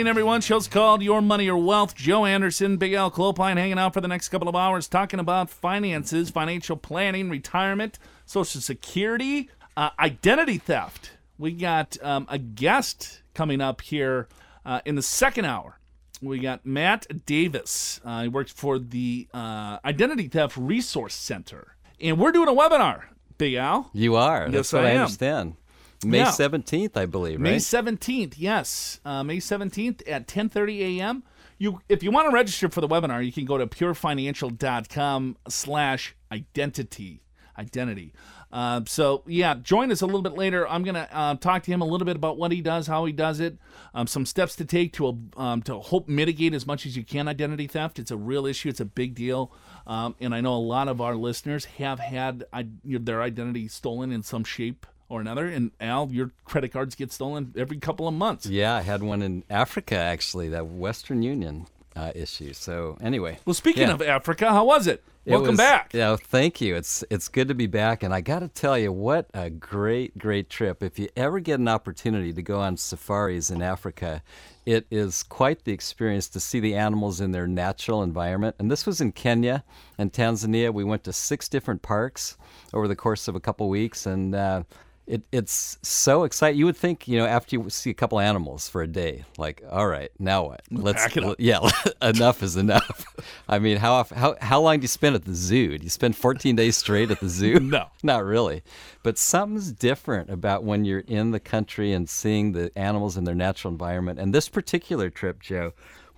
everyone. Show's called Your Money or Wealth. Joe Anderson, Big Al Clopine hanging out for the next couple of hours talking about finances, financial planning, retirement, Social Security, uh, identity theft. We got um, a guest coming up here uh, in the second hour. We got Matt Davis. Uh, he works for the uh, Identity Theft Resource Center. And we're doing a webinar, Big Al. You are. Yes, That's what I I, am. understand. May 17th, I believe, May? 17th, yes. Uh, May 17th at 10:30 a.m. You if you want to register for the webinar, you can go to purefinancial.com slash identity. Identity. Uh, so yeah, join us a little bit later. I'm gonna uh, talk to him a little bit about what he does, how he does it, um, some steps to take to um, to hope mitigate as much as you can identity theft. It's a real issue. It's a big deal, um, and I know a lot of our listeners have had I, their identity stolen in some shape or another. And Al, your credit cards get stolen every couple of months. Yeah, I had one in Africa, actually, that Western Union uh, issue. So, anyway. Well, speaking Yeah. of Africa, how was it? It Welcome was- back. Yeah, thank you. It's it's good to be back, and I got to tell you, what a great, great trip! If you ever get an opportunity to go on safaris in Africa, it is quite the experience to see the animals in their natural environment. And this was in Kenya and Tanzania. We went to six different parks over the course of a couple weeks, and. Uh, it, it's so exciting. You would think, you know, after you see a couple animals for a day, like, all right, now what? Let's, Pack it up. yeah, enough is enough. I mean, how how how long do you spend at the zoo? Do you spend 14 days straight at the zoo? No. not really. But something's different about when you're in the country and seeing the animals in their natural environment. And this particular trip, Joe,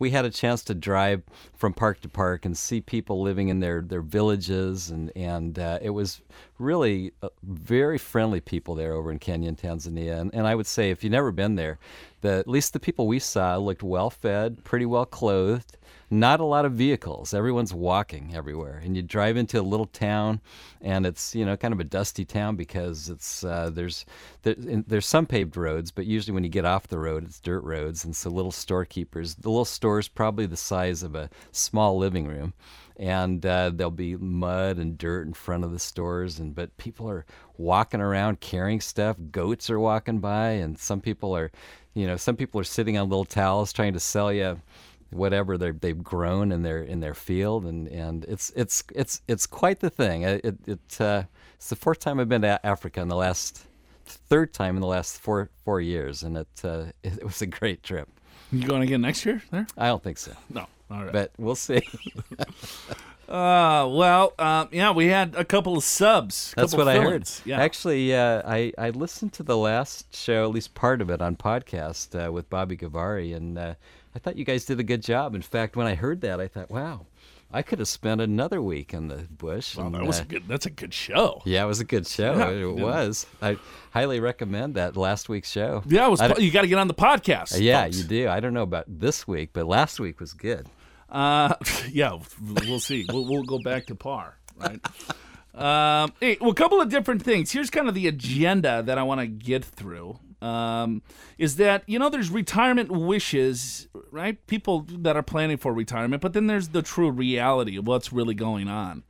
we had a chance to drive from park to park and see people living in their, their villages, and and uh, it was really uh, very friendly people there over in Kenya and Tanzania. And, and I would say, if you've never been there, the, at least the people we saw looked well fed, pretty well clothed, not a lot of vehicles. Everyone's walking everywhere, and you drive into a little town, and it's you know kind of a dusty town because it's uh, there's there, there's some paved roads, but usually when you get off the road, it's dirt roads, and so little storekeepers. The little store's probably the size of a small living room, and uh, there'll be mud and dirt in front of the stores, and but people are walking around carrying stuff. Goats are walking by, and some people are, you know, some people are sitting on little towels trying to sell you whatever they they've grown in their in their field, and, and it's it's it's it's quite the thing. It it, it uh, it's the fourth time I've been to Africa in the last third time in the last four four years, and it uh, it, was a great trip. You going again next year? There? I don't think so, No. All right. but we'll see. uh, well, um, yeah, we had a couple of subs. That's what I heard. Yeah. Actually, uh, I I listened to the last show, at least part of it, on podcast uh, with Bobby Gavari, and uh, I thought you guys did a good job. In fact, when I heard that, I thought, wow, I could have spent another week in the bush. Well, and, that was uh, a good. That's a good show. Yeah, it was a good show. Yeah, it yeah. was. I highly recommend that last week's show. Yeah, it was. You got to get on the podcast. yeah, folks. you do. I don't know about this week, but last week was good. Uh, yeah, we'll see. We'll, we'll go back to par, right? um, hey, well, a couple of different things. Here's kind of the agenda that I want to get through. Um, is that you know there's retirement wishes, right? People that are planning for retirement, but then there's the true reality of what's really going on.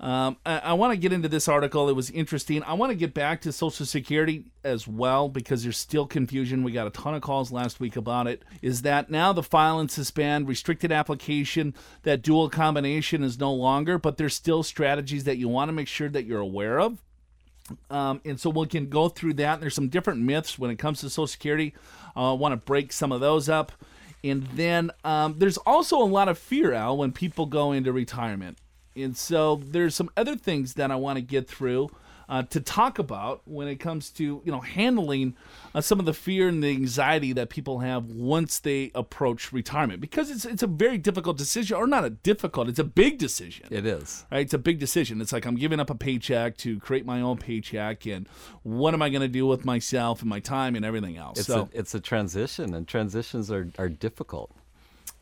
Um, I, I want to get into this article. It was interesting. I want to get back to Social Security as well because there's still confusion. We got a ton of calls last week about it. Is that now the file and suspend restricted application, that dual combination is no longer, but there's still strategies that you want to make sure that you're aware of. Um, and so we can go through that. There's some different myths when it comes to Social Security. Uh, I want to break some of those up. And then um, there's also a lot of fear, Al, when people go into retirement. And so there's some other things that I want to get through uh, to talk about when it comes to you know handling uh, some of the fear and the anxiety that people have once they approach retirement. Because it's it's a very difficult decision or not a difficult it's a big decision. It is. right? It's a big decision. It's like i'm giving up a paycheck to create my own paycheck and what am i going to do with myself and my time and everything else? It's so a it's a transition, and transitions are, are difficult.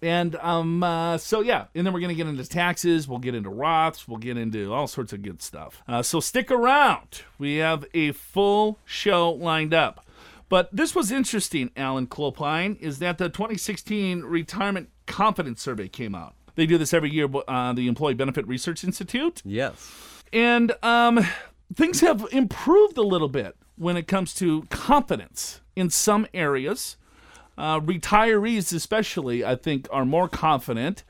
And um, uh, so yeah, and then we're gonna get into taxes. We'll get into Roths. We'll get into all sorts of good stuff. Uh, so stick around. We have a full show lined up. But this was interesting, Alan Clopine, is that the 2016 Retirement Confidence Survey came out. They do this every year, uh, the Employee Benefit Research Institute, Yes. and um, things have improved a little bit when it comes to confidence in some areas. Uh, retirees, especially, I think, are more confident.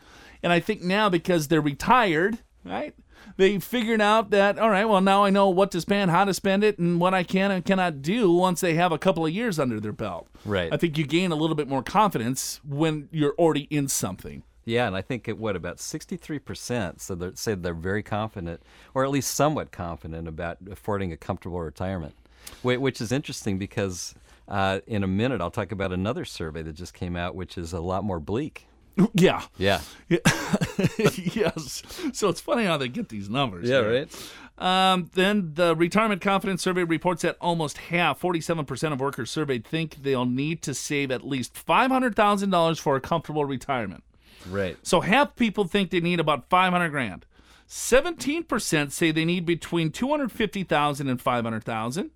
And I think now because they're retired, right? They figured out that, all right, well, now I know what to spend, how to spend it, and what I can and cannot do once they have a couple of years under their belt. Right. I think you gain a little bit more confidence when you're already in something. Yeah, and I think at what about sixty-three percent so they say they're very confident, or at least somewhat confident about affording a comfortable retirement, which is interesting because uh, in a minute I'll talk about another survey that just came out, which is a lot more bleak. Yeah. Yeah. yes. So it's funny how they get these numbers. here. right. Um, then the Retirement Confidence Survey reports that almost half, 47% of workers surveyed, think they'll need to save at least $500,000 for a comfortable retirement. Right. So half people think they need about 500 grand. 17% say they need between 250,000 and 500,000.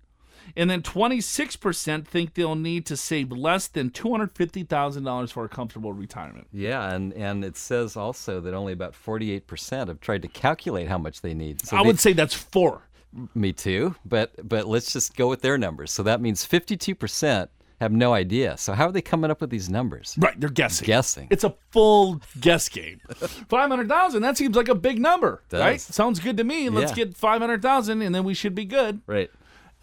And then 26% think they'll need to save less than $250,000 for a comfortable retirement. Yeah, and, and it says also that only about 48% have tried to calculate how much they need. So I they- would say that's four. Me too, but but let's just go with their numbers. So that means 52% have no idea. So how are they coming up with these numbers? Right, they're guessing. Guessing. It's a full guess game. Five hundred thousand. That seems like a big number, Does. right? Sounds good to me. Let's Yeah. get five hundred thousand, and then we should be good. Right.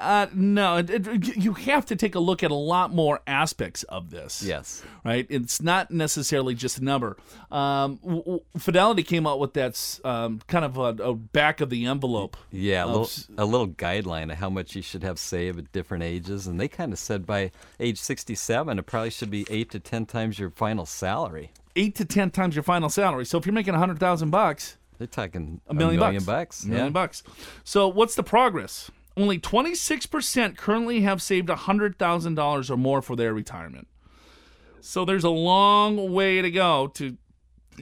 Uh, no, it, you have to take a look at a lot more aspects of this. Yes. Right. It's not necessarily just a number. Um, w- w- Fidelity came out with that um, kind of a, a back of the envelope. Yeah, a of little, s- a little guideline of how much you should have saved at different ages. And they kind of said by age 67, it probably should be eight to 10 times your final salary. eight to ten times your final salary. So if you're making a hundred thousand bucks, They're talking a million, bucks. bucks. A million yeah. bucks. So what's the progress? Only 26% currently have saved $100,000 or more for their retirement. So there's a long way to go to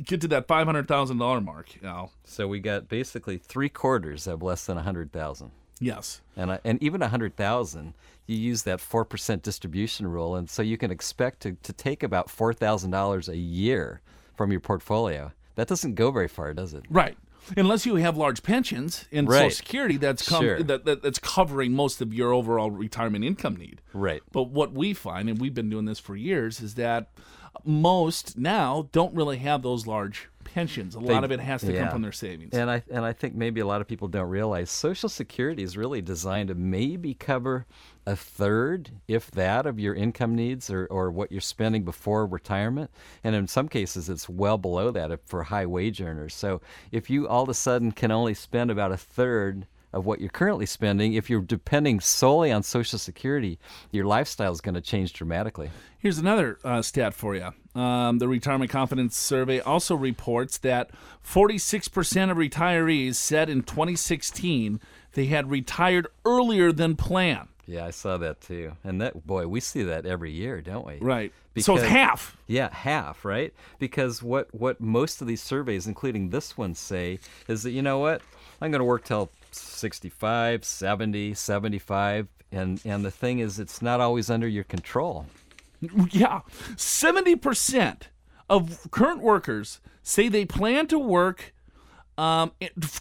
get to that $500,000 mark, Al. So we got basically three quarters of less than 100,000. Yes. And, I- and even 100,000, you use that 4% distribution rule. And so you can expect to, to take about $4,000 a year from your portfolio. That doesn't go very far, does it? Right. Unless you have large pensions and Social Security that's com- Sure. that, that, that's covering most of your overall retirement income need. Right. But what we find, and we've been doing this for years, is that most now don't really have those large pensions. A lot of it has to come from their savings. And I and I think maybe a lot of people don't realize Social Security is really designed to maybe cover a third, if that, of your income needs or, or what you're spending before retirement. And in some cases, it's well below that for high wage earners. So if you all of a sudden can only spend about a third of what you're currently spending, if you're depending solely on Social Security, your lifestyle is going to change dramatically. Here's another uh, stat for you. Um, the Retirement Confidence Survey also reports that 46% of retirees said in 2016 they had retired earlier than planned. Yeah, I saw that too. And that boy, we see that every year, don't we? Right. so it's Because- half. Yeah, half, right? Because what what most of these surveys, including this one, say is that you know what? I'm going to work till 65, 70, 75, and and the thing is it's not always under your control. Yeah. 70% of current workers say they plan to work um,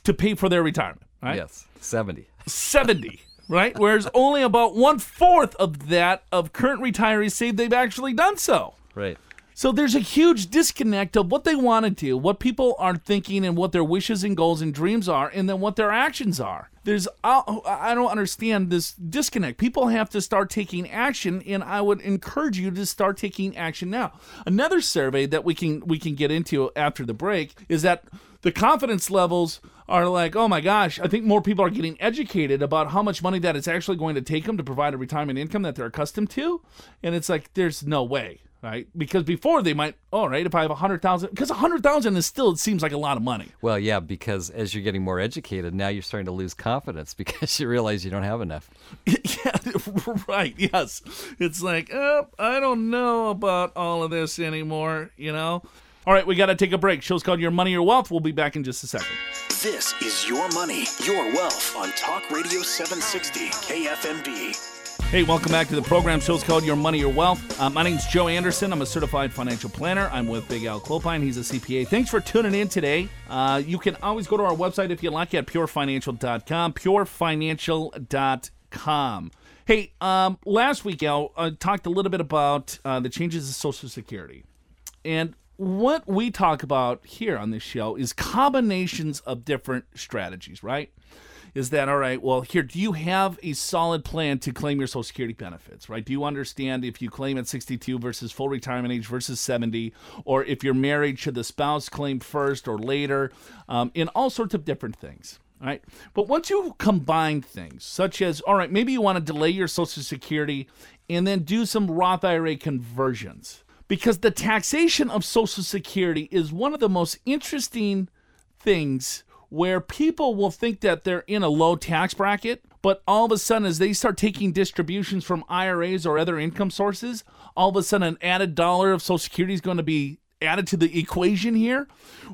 to pay for their retirement, right? Yes, 70. 70, right? Whereas only about one fourth of that of current retirees say they've actually done so. Right. So there's a huge disconnect of what they want to do, what people are thinking, and what their wishes and goals and dreams are, and then what their actions are. There's I I don't understand this disconnect. People have to start taking action, and I would encourage you to start taking action now. Another survey that we can we can get into after the break is that the confidence levels are like, oh my gosh, I think more people are getting educated about how much money that it's actually going to take them to provide a retirement income that they're accustomed to. And it's like, there's no way, right? Because before they might, all right, if I have a hundred thousand, because a hundred thousand is still, it seems like a lot of money. Well, yeah, because as you're getting more educated, now you're starting to lose confidence because you realize you don't have enough. yeah, right. Yes. It's like, oh, I don't know about all of this anymore, you know? All right, we got to take a break. Show's called Your Money, Your Wealth. We'll be back in just a second. This is Your Money, Your Wealth on Talk Radio 760 KFMB. Hey, welcome back to the program. Show's called Your Money, Your Wealth. Uh, my name's Joe Anderson. I'm a certified financial planner. I'm with Big Al Clopine. He's a CPA. Thanks for tuning in today. Uh, you can always go to our website if you like at purefinancial.com. Purefinancial.com. Hey, um, last week, Al, I talked a little bit about uh, the changes to Social Security. And what we talk about here on this show is combinations of different strategies, right? Is that all right? Well, here, do you have a solid plan to claim your Social Security benefits, right? Do you understand if you claim at 62 versus full retirement age versus 70, or if you're married, should the spouse claim first or later, um, in all sorts of different things, right? But once you combine things, such as, all right, maybe you want to delay your Social Security and then do some Roth IRA conversions because the taxation of Social Security is one of the most interesting things where people will think that they're in a low tax bracket, but all of a sudden, as they start taking distributions from IRAs or other income sources, all of a sudden, an added dollar of Social Security is going to be added to the equation here,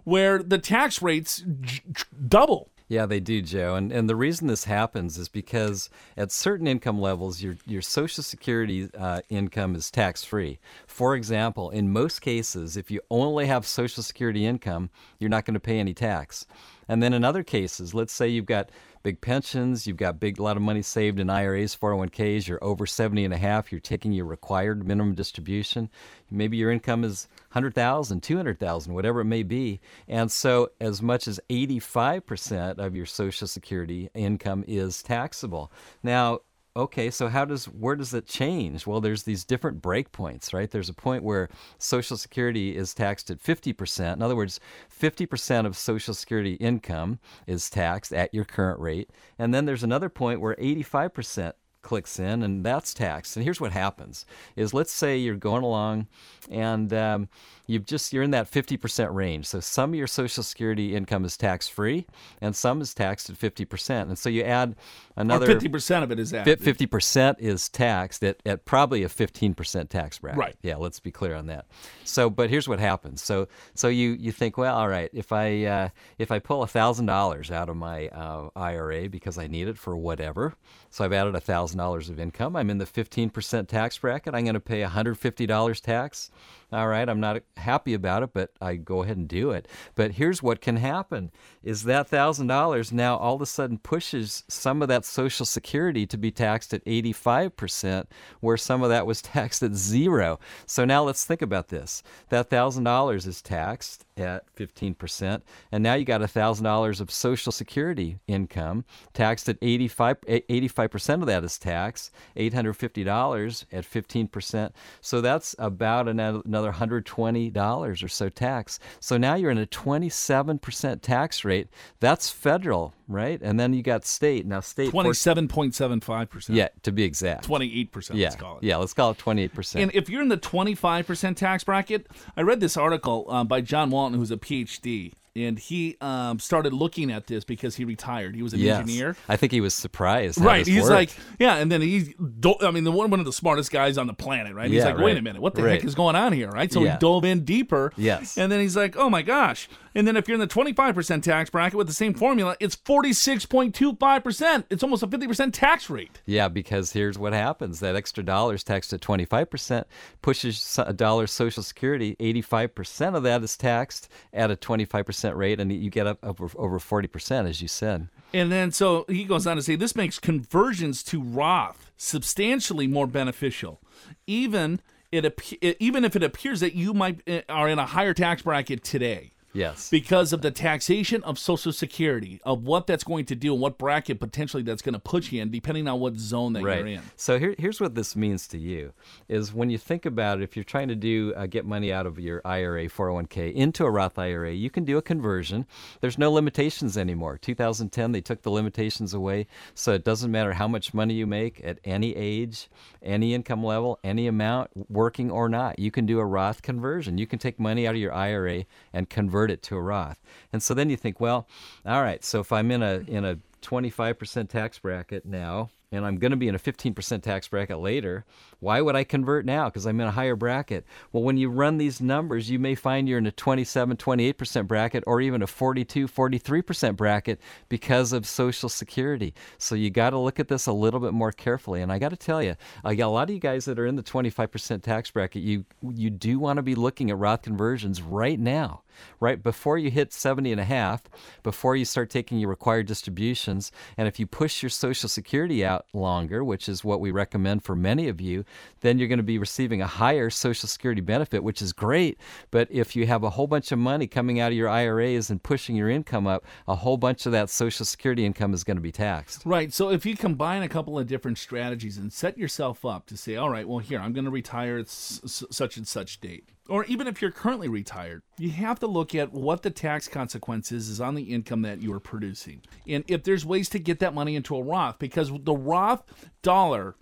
where the tax rates j- double. Yeah, they do, Joe. And and the reason this happens is because at certain income levels, your your Social Security uh, income is tax free. For example, in most cases, if you only have Social Security income, you're not going to pay any tax. And then in other cases, let's say you've got big pensions, you've got big a lot of money saved in IRAs, 401ks, you're over 70 and a half, you're taking your required minimum distribution. Maybe your income is 100,000, 200,000, whatever it may be. And so as much as 85% of your social security income is taxable. Now, okay, so how does where does it change? Well, there's these different breakpoints, right? There's a point where Social Security is taxed at 50%. In other words, 50% of Social Security income is taxed at your current rate, and then there's another point where 85% clicks in and that's taxed and here's what happens is let's say you're going along and um, you've just you're in that 50% range. So some of your social security income is tax free and some is taxed at 50% and so you add another or 50% of it is added. 50% is taxed at, at probably a 15% tax bracket. Right. yeah let's be clear on that. So but here's what happens. So so you you think well all right if i uh, if i pull a thousand dollars out of my uh, ira because i need it for whatever so i've added a thousand dollars of income. I'm in the 15% tax bracket. I'm going to pay $150 tax all right i'm not happy about it but i go ahead and do it. But here's what can happen is that thousand dollars now all of a sudden pushes some of that social security to be taxed at 85% where some of that was taxed at zero. So now let's think about this. That thousand dollars is taxed at 15% and now you got a thousand dollars of social security income taxed at 85 eh, 85% of that is tax $850 at 15% so that's about another another $120 or so tax. So now you're in a 27% tax rate. That's federal right? And then you got state. Now state 27.75%. yeah to be exact. 28%, yeah let's call it. yeah let's call it 28% And if you're in the 25% tax bracket, I read this article um, by John Walton, who's a PhD, and he um, started looking at this because he retired. He was an yes. engineer. I think he was surprised Right, he's worked. like, yeah, and then he's, do- I mean, the one one of the smartest guys on the planet, right? He's Yeah, like, wait a minute, what the Right. heck is going on here, right? So Yeah. he dove in deeper, Yes. and then he's like, oh my gosh, and then if you're in the 25% tax bracket with the same formula, it's 46.25%. It's almost a 50% tax rate. Yeah, because here's what happens: that extra dollar is taxed at 25%, pushes a dollar Social Security. 85% of that is taxed at a 25% rate, and you get up over over 40%, as you said. And then so he goes on to say this makes conversions to Roth substantially more beneficial, even it even if it appears that you might uh, are in a higher tax bracket today. Yes. because of the taxation of Social Security, of what that's going to do and what bracket potentially that's going to put you in, depending on what zone that you're in. So here, here's what this means to you: is when you think about it, if you're trying to do uh, get money out of your IRA, 401k into a Roth IRA, you can do a conversion. There's no limitations anymore. 2010, they took the limitations away, so it doesn't matter how much money you make at any age, any income level, any amount, working or not. You can do a Roth conversion. You can take money out of your IRA and convert it to a Roth. And so then you think, well, all right. So if I'm in a in a 25% tax bracket now, and I'm going to be in a 15% tax bracket later. Why would I convert now? Because I'm in a higher bracket. Well, when you run these numbers, you may find you're in a 27, 28% bracket or even a 42, 43% bracket because of Social Security. So you got to look at this a little bit more carefully. And I got to tell you, I got a lot of you guys that are in the 25% tax bracket, you you do want to be looking at Roth conversions right now right before you hit 70 and a half before you start taking your required distributions and if you push your social security out longer which is what we recommend for many of you then you're going to be receiving a higher social security benefit which is great but if you have a whole bunch of money coming out of your IRAs and pushing your income up a whole bunch of that social security income is going to be taxed Right. So if you combine a couple of different strategies and set yourself up to say, all right, well, here, I'm going to retire at s- such and such date. Or even if you're currently retired, you have to look at what the tax consequences is on the income that you are producing. And if there's ways to get that money into a Roth, because the Roth dollar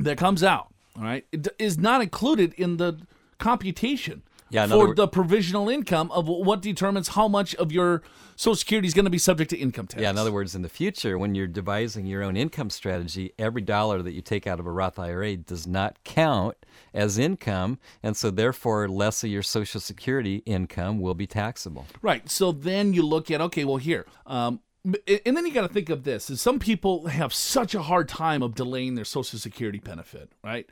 that comes out, all right, it is not included in the computation Yeah, for wor- the provisional income of what determines how much of your Social Security is going to be subject to income tax. Yeah, in other words, in the future, when you're devising your own income strategy, every dollar that you take out of a Roth IRA does not count as income, and so therefore, less of your Social Security income will be taxable. Right. So then you look at okay, well here, um, and then you got to think of this: is some people have such a hard time of delaying their Social Security benefit. Right.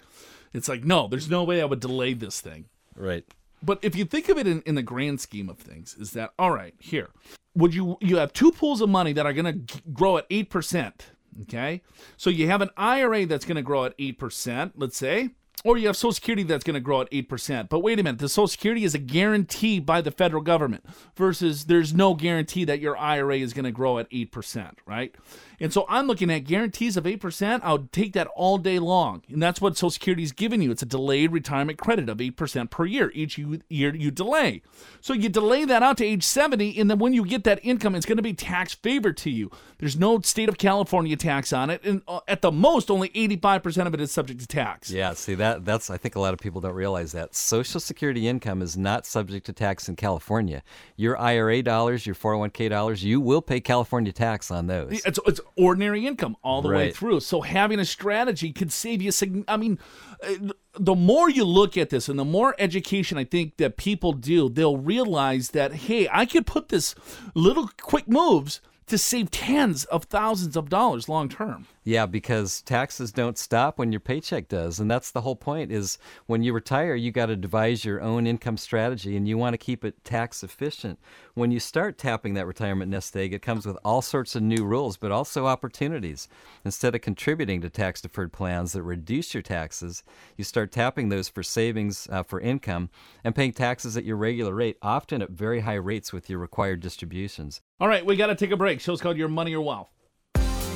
It's like no, there's no way I would delay this thing. Right. But if you think of it in, in the grand scheme of things, is that all right? Here, would you you have two pools of money that are going to grow at eight percent? Okay, so you have an IRA that's going to grow at eight percent, let's say, or you have Social Security that's going to grow at eight percent. But wait a minute, the Social Security is a guarantee by the federal government, versus there's no guarantee that your IRA is going to grow at eight percent, right? And so I'm looking at guarantees of eight percent. I would take that all day long, and that's what Social Security is giving you. It's a delayed retirement credit of eight percent per year each year you delay. So you delay that out to age 70, and then when you get that income, it's going to be tax favored to you. There's no state of California tax on it, and uh, at the most, only 85% of it is subject to tax. Yeah, see that that's I think a lot of people don't realize that Social Security income is not subject to tax in California. Your IRA dollars, your 401k dollars, you will pay California tax on those. It's, it's ordinary income all the way through. So having a strategy could save you. sign- I mean, uh, the more you look at this and the more education I think that people do, they'll realize that hey, I could put this little quick moves to save tens of thousands of dollars long term. Yeah, because taxes don't stop when your paycheck does, and that's the whole point. Is when you retire, you got to devise your own income strategy, and you want to keep it tax efficient. When you start tapping that retirement nest egg, it comes with all sorts of new rules, but also opportunities. Instead of contributing to tax deferred plans that reduce your taxes, you start tapping those for savings uh, for income and paying taxes at your regular rate, often at very high rates with your required distributions. All right, we got to take a break. Show's called Your Money or Wealth.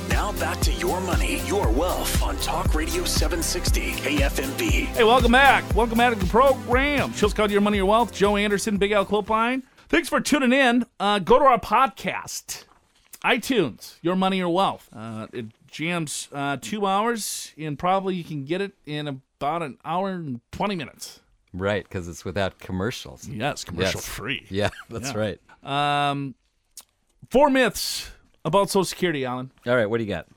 Now back to your money, your wealth on Talk Radio 760 KFMB. Hey, welcome back. Welcome back to the program. Show's called Your Money or Wealth. Joe Anderson, Big Al Clopine. Thanks for tuning in. Uh, go to our podcast, iTunes, Your Money or Wealth. Uh, it jams uh, two hours, and probably you can get it in about an hour and 20 minutes. Right, because it's without commercials. Yes, commercial Yes. free. Yeah, that's Yeah. right. Um, four myths about Social Security, Alan. All right, what do you got?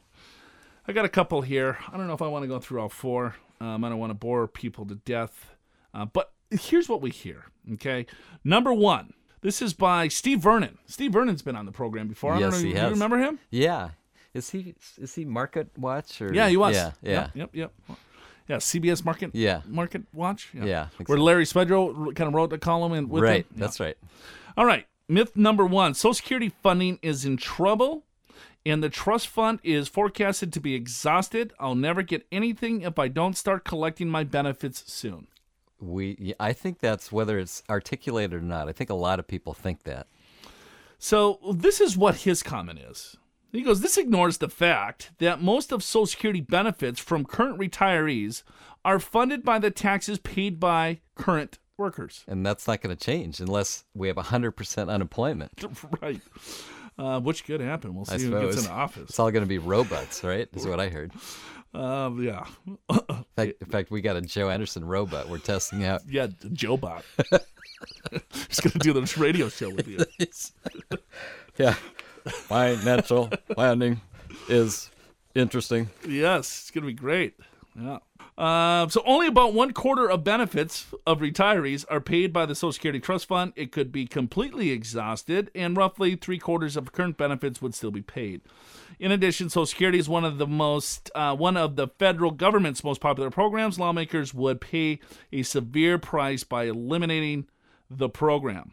I got a couple here. I don't know if I want to go through all four. Um, I don't want to bore people to death. Uh, but here's what we hear. Okay. Number one. This is by Steve Vernon. Steve Vernon's been on the program before. I don't Yes, know, he do has. you remember him? Yeah. Is he is he Market Watch or Yeah, he was. Yeah, yeah. Yep, yep, yep. Yeah, CBS Market. Yeah. Market Watch. Yeah, I think Where. Larry Spedro kind of wrote the column and with Right, him. that's right. All right. Myth number one Social Security funding is in trouble, and the trust fund is forecasted to be exhausted. I'll never get anything if I don't start collecting my benefits soon. we I think that's whether it's articulated or not. I think a lot of people think that. So this is what his comment is. He goes, This ignores the fact that most of Social Security benefits from current retirees are funded by the taxes paid by current workers. And that's not going to change unless we have 100% unemployment. right. Uh, which could happen. We'll see I who suppose. gets in office. It's all going to be robots, right? Is what I heard. Um, yeah. In fact, in fact, we got a Joe Anderson robot we're testing out. Yeah, Joe Bot. He's going to do this radio show with you. yeah. My natural landing is interesting. Yes, it's going to be great. Yeah. Uh, so only about one quarter of benefits of retirees are paid by the Social Security Trust Fund. It could be completely exhausted, and roughly three quarters of current benefits would still be paid. In addition, Social Security is one of the most uh, one of the federal government's most popular programs. Lawmakers would pay a severe price by eliminating the program.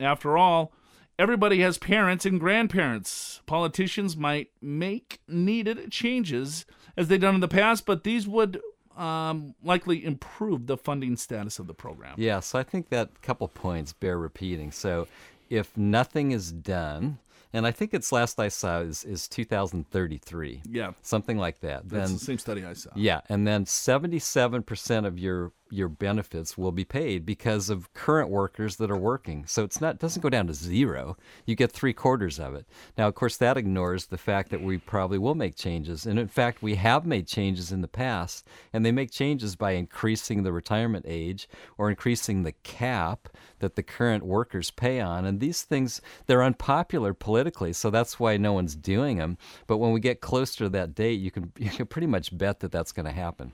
After all, everybody has parents and grandparents. Politicians might make needed changes as they've done in the past, but these would um, likely improve the funding status of the program. Yeah, so I think that couple points bear repeating. So if nothing is done, and I think its last I saw is, is 2033. Yeah. Something like that. That's then the same study I saw. Yeah, and then 77% of your your benefits will be paid because of current workers that are working. So it's not doesn't go down to zero. You get three quarters of it. Now, of course, that ignores the fact that we probably will make changes, and in fact, we have made changes in the past, and they make changes by increasing the retirement age or increasing the cap that the current workers pay on. And these things they're unpopular politically, so that's why no one's doing them. But when we get closer to that date, you can you can pretty much bet that that's going to happen.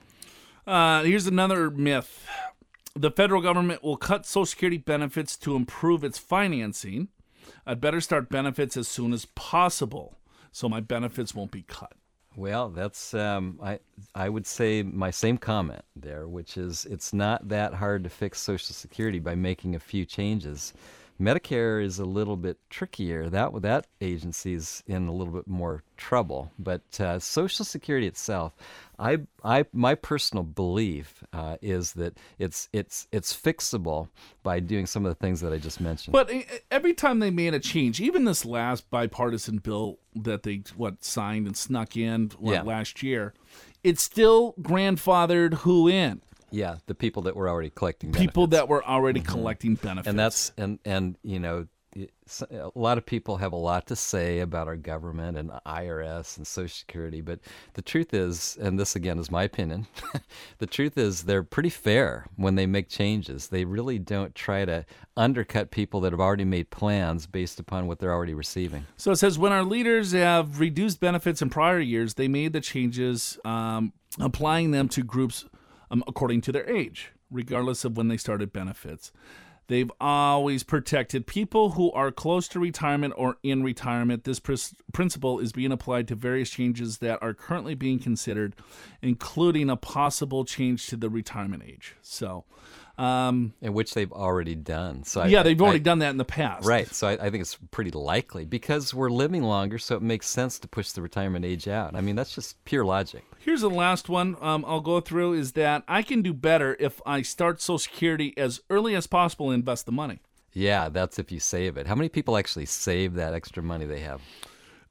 Uh, here's another myth. The federal government will cut Social Security benefits to improve its financing. I'd better start benefits as soon as possible so my benefits won't be cut. Well, that's um, I I would say my same comment there, which is it's not that hard to fix Social Security by making a few changes. Medicare is a little bit trickier. That that agency's in a little bit more trouble. But uh, Social Security itself, I, I my personal belief uh, is that it's it's it's fixable by doing some of the things that I just mentioned. But every time they made a change, even this last bipartisan bill that they what signed and snuck in what, Yeah. last year, it still grandfathered who in yeah, the people that were already collecting benefits. people that were already collecting benefits. and that's and and you know a lot of people have a lot to say about our government and IRS and Social Security, but the truth is, and this again is my opinion, the truth is they're pretty fair when they make changes. They really don't try to undercut people that have already made plans based upon what they're already receiving. So it says when our leaders have reduced benefits in prior years, they made the changes, um, applying them to groups um, according to their age, regardless of when they started benefits. They've always protected people who are close to retirement or in retirement. This pris- principle is being applied to various changes that are currently being considered, including a possible change to the retirement age. So, um, And which they've already done. So I- yeah, they've already I- done that in the past. Right. So I, I think it's pretty likely because we're living longer, so it makes sense to push the retirement age out. I mean, that's just pure logic. Here's the last one um, I'll go through is that I can do better if I start Social Security as early as possible and invest the money. Yeah, that's if you save it. How many people actually save that extra money they have?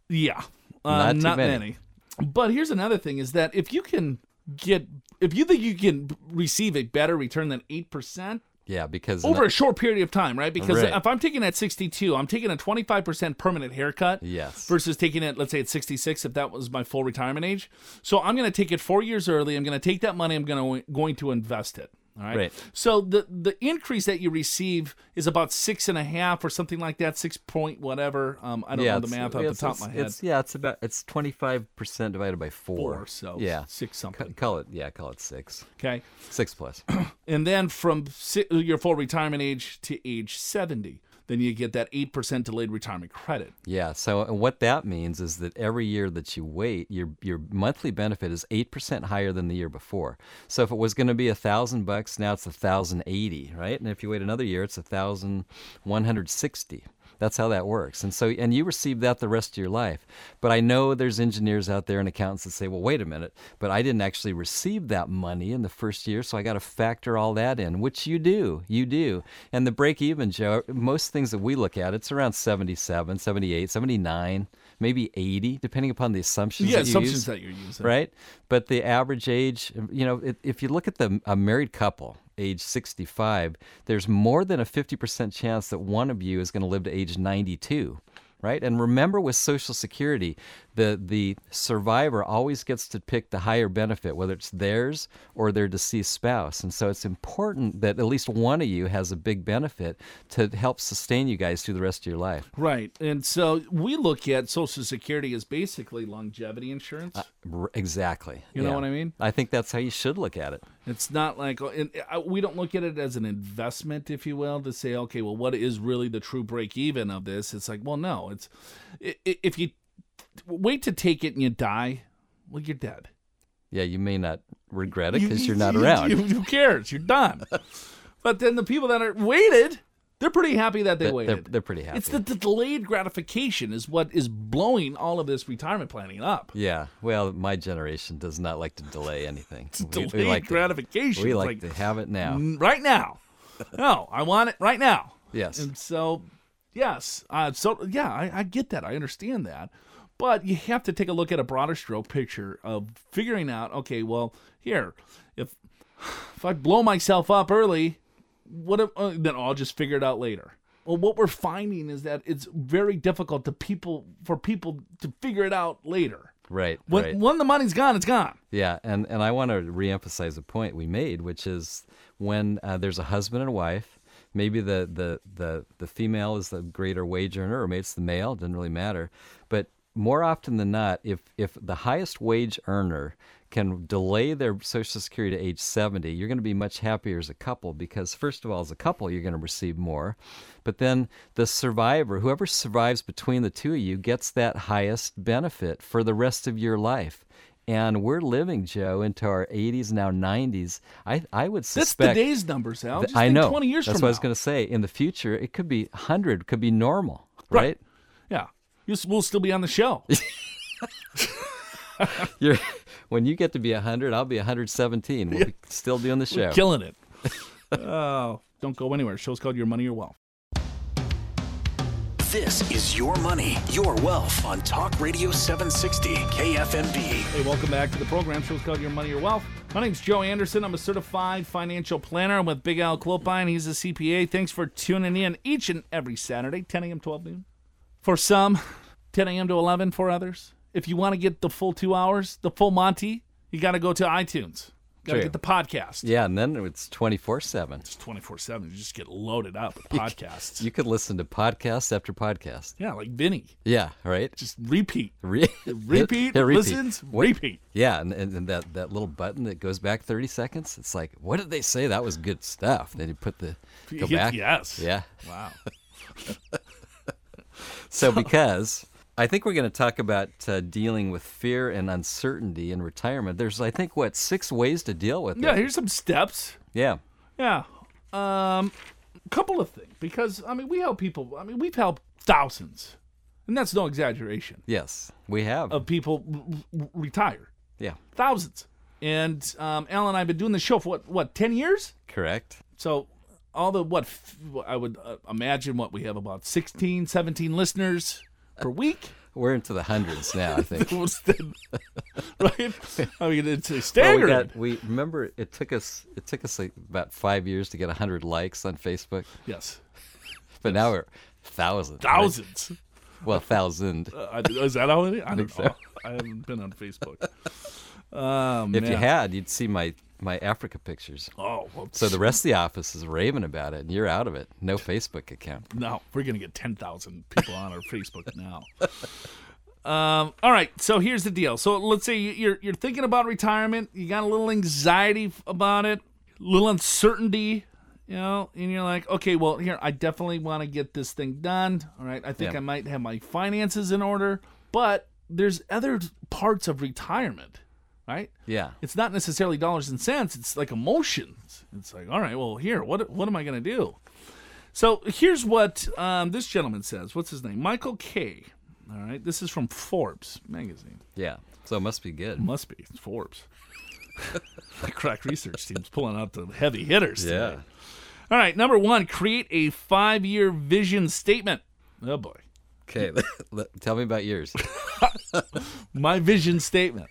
Yeah, uh, Not not, many. many. But here's another thing: is that if you can get, if you think you can receive a better return than eight percent Yeah, because over a short period of time, right? Because Right. if I'm taking at 62, I'm taking a 25 percent permanent haircut. Yes. Versus taking it, let's say at 66, if that was my full retirement age. So I'm going to take it four years early. I'm going to take that money. I'm going to going to invest it. All right. Right. So the the increase that you receive is about six and a half or something like that, six point whatever. Um, I don't yeah, know the math off the top of my head. It's, yeah, it's about it's twenty five percent divided by four. Four, so yeah, six something. C- call it yeah, call it six, Okay. six plus. And then from si- your full retirement age to age 70, then you get that 8% delayed retirement credit. yeah. So uh, what that means is that every year that you wait, your your monthly benefit is eight percent higher than the year before. So if it was going to be a thousand bucks, now it's a thousand eighty, right? And if you wait another year, it's a thousand one hundred sixty. That's how that works. And so, and you receive that the rest of your life. But I know there's engineers out there and accountants that say, well, wait a minute, but I didn't actually receive that money in the first year, so I got to factor all that in, which you do. You do. And the break even, Joe, most things that we look at, it's around 77, 78, 79 maybe 80, depending upon the assumptions. Yeah, that assumptions use, that you're using. Right, but the average age, you know, if, if you look at the a married couple, age 65, there's more than a 50% chance that one of you is going to live to age 92 right? And remember with Social Security, the the survivor always gets to pick the higher benefit, whether it's theirs or their deceased spouse. And so it's important that at least one of you has a big benefit to help sustain you guys through the rest of your life. Right. And so we look at Social Security as basically longevity insurance. Uh, R- exactly. You know what I mean? I think that's how you should look at it. It's not like uh, we don't look at it as an investment, if you will, to say, okay, well, what is really the true break even of this? It's like, well, no, it's if you wait to take it and you die, well, you're dead. Yeah, you may not regret it because you, are not around. You, who cares? You're done. but then the people that are waited, they're pretty happy that they they're, waited. They're, they're, pretty happy. It's the, the, delayed gratification is what is blowing all of this retirement planning up. Yeah. Well, my generation does not like to delay anything. It's we, delayed we like gratification. To, we like, like, to have it now. Right now. no, I want it right now. Yes. And so, yes. Uh, so, yeah, I, I get that. I understand that. But you have to take a look at a broader stroke picture of figuring out, okay, well, here, if if I blow myself up early, what if, uh, then I'll just figure it out later. Well, what we're finding is that it's very difficult to people for people to figure it out later. Right. When right. when the money's gone, it's gone. Yeah, and and I want to reemphasize a point we made, which is when uh, there's a husband and a wife, maybe the the the the female is the greater wage earner, or maybe it's the male. It doesn't really matter, but more often than not, if if the highest wage earner can delay their Social Security to age 70, you're going to be much happier as a couple because, first of all, as a couple, you're going to receive more. But then the survivor, whoever survives between the two of you, gets that highest benefit for the rest of your life. And we're living, Joe, into our 80s now 90s. I I would suspect that's today's numbers, Al. Th- I know. 20 years that's from what now. I was going to say. In the future, it could be 100, could be normal, right? right? Yeah, we'll still be on the show. You're when you get to be 100, I'll be 117. We'll yeah. be still doing the show. We're killing it. oh, don't go anywhere. Show's called Your Money, Your Wealth. This is Your Money, Your Wealth on Talk Radio 760 KFMB. Hey, welcome back to the program. Show's called Your Money, Your Wealth. My name's Joe Anderson. I'm a certified financial planner. I'm with Big Al Clopine. He's a CPA. Thanks for tuning in each and every Saturday, 10 a.m., 12 noon. For some, 10 a.m. to 11 for others. If you want to get the full two hours, the full Monty, you got to go to iTunes. Got to get the podcast. Yeah, and then it's 24 7. It's 24 7. You just get loaded up with podcasts. You could listen to podcast after podcast. Yeah, like Vinny. Yeah, right? Just repeat. Re- repeat, hit listens, repeat. Yeah, and, and, and, that, that little button that goes back 30 seconds, it's like, what did they say? That was good stuff. Then you put the, go back. Yes. Yeah. Wow. So, because I think we're going to talk about uh, dealing with fear and uncertainty in retirement. There's, I think, what six ways to deal with yeah, it. here's some steps. Yeah. Yeah. Um, a couple of things because I mean we help people. I mean we've helped thousands, and that's no exaggeration. Yes, we have of people r- retire. Yeah, thousands. And um, Alan and I have been doing the show for what what ten years? Correct. So all the what I would uh, imagine what we have about 16, 17 listeners per week. We're into the hundreds now, I think. right? I mean, it's staggering. Well, we, got, we remember it took us it took us like about five years to get hundred likes on Facebook. Yes, but yes. now we're thousands. Thousands. Right? Well, thousand. Uh, is that how many? I don't so. know. I haven't been on Facebook. Um, if you had, you'd see my my Africa pictures. Oh, well, so the rest of the office is raving about it, and you're out of it. No Facebook account. No, we're gonna get ten thousand people on our Facebook now. Um, all right, so here's the deal. So let's say you're you're thinking about retirement. You got a little anxiety about it, a little uncertainty, you know, and you're like, okay, well, here I definitely want to get this thing done. All right, I think Yeah. I might have my finances in order, but there's other parts of retirement, right? Yeah. It's not necessarily dollars and cents. It's like emotions. It's like, all right, well, here, what what am I gonna do? So here's what um, this gentleman says. What's his name? Michael K. All right. This is from Forbes magazine. Yeah. So it must be good. Must be. It's Forbes. the crack research team's pulling out the heavy hitters. today. All right. Number one, create a five year vision statement. Oh, boy. Okay. Tell me about yours. My vision statement.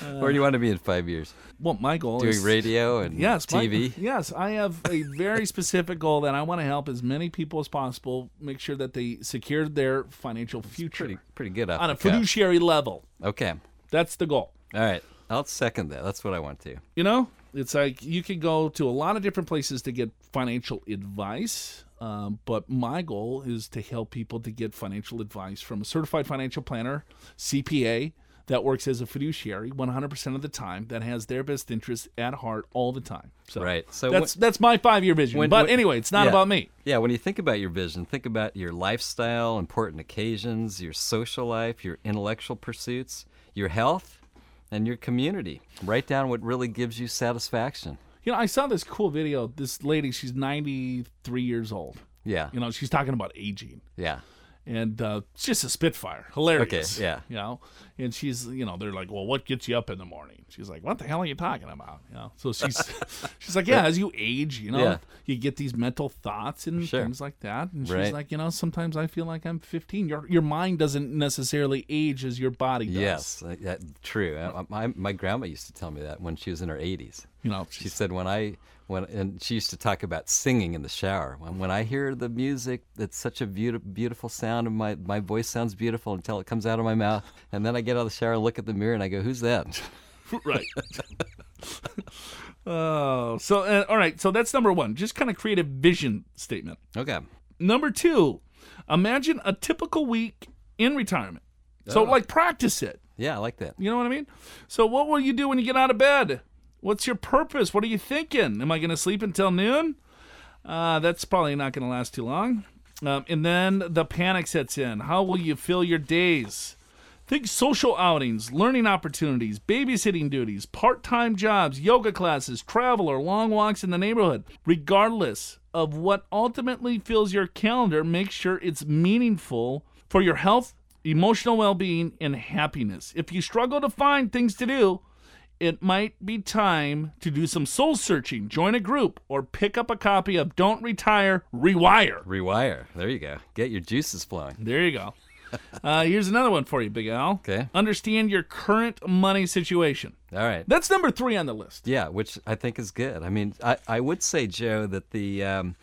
Where do you want to be in five years? Well, my goal Doing is. Doing radio and Yes, my- TV? yes, I have a very specific goal that I want to help as many people as possible make sure that they secure their financial future Pretty, pretty good on a fiduciary level. Okay. That's the goal. All right. I'll second that. That's what I want to. You know, it's like you can go to a lot of different places to get financial advice. Um, but my goal is to help people to get financial advice from a certified financial planner, CPA, that works as a fiduciary 100% of the time, that has their best interest at heart all the time. So Right. So that's that's my five year vision. when- but when- anyway, it's not yeah. about me. Yeah, when you think about your vision, think about your lifestyle, important occasions, your social life, your intellectual pursuits, your health, and your community. Write down what really gives you satisfaction. You know, I saw this cool video. This lady, she's 93 years old. Yeah. You know, she's talking about aging. Yeah. And uh, it's just a spitfire, hilarious. Okay, yeah. you know, and she's, you know, they're like, well, what gets you up in the morning? She's like, what the hell are you talking about? You know, so she's, she's like, yeah, as you age, you know, Yeah. you get these mental thoughts and Sure. things like that. And she's Right. like, you know, sometimes I feel like I'm 15. Your your mind doesn't necessarily age as your body does. Yes, that, true. Uh, My, my grandma used to tell me that when she was in her 80s. you know, She said when I when and she used to talk about singing in the shower. When, when I hear the music, it's such a beautiful beautiful sound, and my my voice sounds beautiful until it comes out of my mouth, and then I get out of the shower and look at the mirror and I go, "Who's that?" right. Oh, so uh, all right. So that's number one. Just kind of create a vision statement. Okay. Number two, imagine a typical week in retirement. So, Oh. like, practice it. Yeah, I like that. You know what I mean? So, what will you do when you get out of bed? What's your purpose? What are you thinking? Am I going to sleep until noon? Uh, that's probably not going to last too long. Um, and then the panic sets in. How will you fill your days? Think social outings, learning opportunities, babysitting duties, part time jobs, yoga classes, travel, or long walks in the neighborhood. Regardless of what ultimately fills your calendar, make sure it's meaningful for your health, emotional well being, and happiness. If you struggle to find things to do, it might be time to do some soul searching, join a group, or pick up a copy of Don't Retire, Rewire. Rewire. There you go. Get your juices flowing. There you go. Uh, here's another one for you, Big Al. Okay. Understand your current money situation. All right. That's number three on the list. Yeah, which I think is good. I mean, I, I would say, Joe, that the um,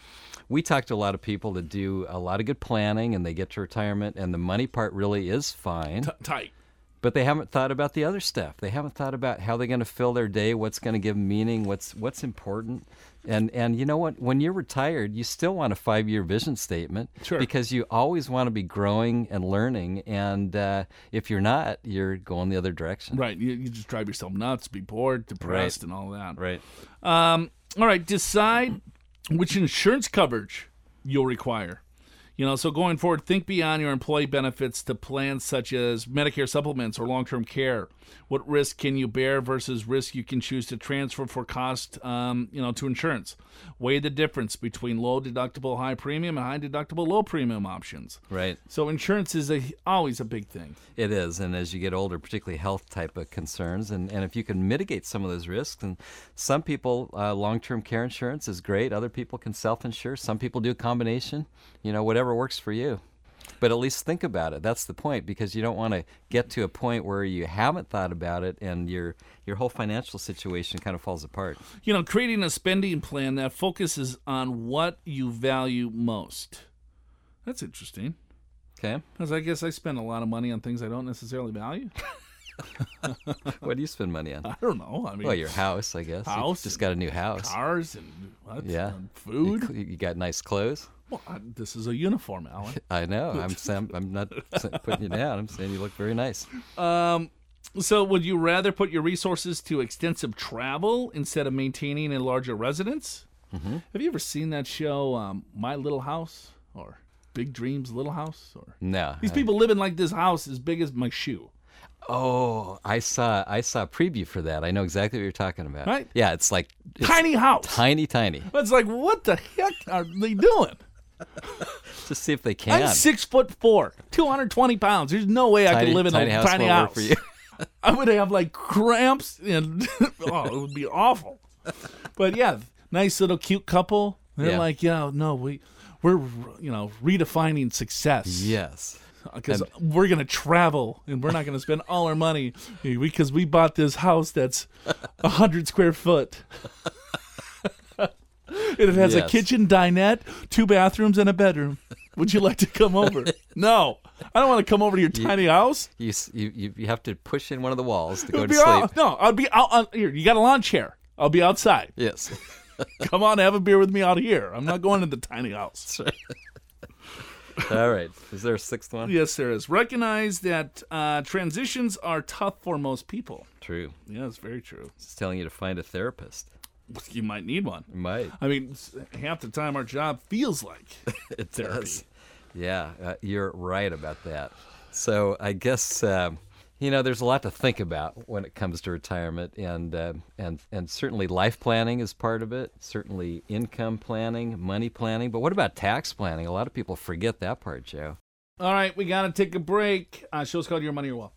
we talk to a lot of people that do a lot of good planning and they get to retirement, and the money part really is fine. T- tight. But they haven't thought about the other stuff. They haven't thought about how they're going to fill their day, what's going to give meaning, what's what's important. And and you know what? When you're retired, you still want a five year vision statement Sure. because you always want to be growing and learning. And uh, if you're not, you're going the other direction. Right. You, you just drive yourself nuts, be bored, depressed, and all that. Right. Um, all right. Decide which insurance coverage you'll require. You know, so going forward, think beyond your employee benefits to plans such as Medicare supplements or long-term care. What risk can you bear versus risk you can choose to transfer for cost, um, you know, to insurance? Weigh the difference between low deductible, high premium, and high deductible, low premium options. Right. So insurance is a, always a big thing. It is, and as you get older, particularly health type of concerns, and, and if you can mitigate some of those risks, and some people, uh, long term care insurance is great. Other people can self insure. Some people do a combination. You know, whatever works for you. But at least think about it. That's the point, because you don't want to get to a point where you haven't thought about it, and your your whole financial situation kind of falls apart. you know, creating a spending plan that focuses on what you value most. That's interesting. Okay, Because I guess I spend a lot of money on things I don't necessarily value. what do you spend money on? I don't know. I mean, Well, your house, I guess. You House just got a new house. cars and what? Yeah. and food. cl- you got nice clothes. Well, I, this is a uniform, Alan. I know. I'm Sam. I'm not putting you down. I'm saying you look very nice. Um, so, would you rather put your resources to extensive travel instead of maintaining a larger residence? Mm-hmm. Have you ever seen that show, um, My Little House, or Big Dreams Little House? Or No. these I- people live in like this house as big as my shoe. Oh, I saw I saw a preview for that. I know exactly what you're talking about. Right? Yeah, it's like it's Tiny house. tiny, tiny. It's like, what the heck are they doing? Just see if they can. I'm six foot four, 220 pounds. There's no way I Tiny- could live in tiny a house tiny house. for you. I would have like cramps and oh, it would be awful. But yeah, nice little cute couple. They're Yeah. like, yeah, no, we we're you know redefining success. Yes. because we're gonna travel and we're not gonna spend all our money because we bought this house that's a hundred square foot. It has a kitchen, dinette, two bathrooms, and a bedroom. Would you like to come over? no, I don't want to come over to your tiny house. You, you you you have to push in one of the walls to go to sleep. all- no, I'll be out on here. You got a lawn chair. I'll be outside. Yes. Come on, have a beer with me out here. I'm not going to the tiny house. All right. Is there a sixth one? Yes, there is. Recognize that uh, transitions are tough for most people. True. Yeah, it's very true. It's telling you to find a therapist. You might need one. You might. I mean, half the time our job feels like It therapy. does. Yeah, uh, you're right about that. So I guess um, you know there's a lot to think about when it comes to retirement, and uh, and and certainly life planning is part of it. Certainly income planning, money planning. But what about tax planning? A lot of people forget that part, Joe. All right, we got to take a break. Uh, show's called Your Money, Your Wealth.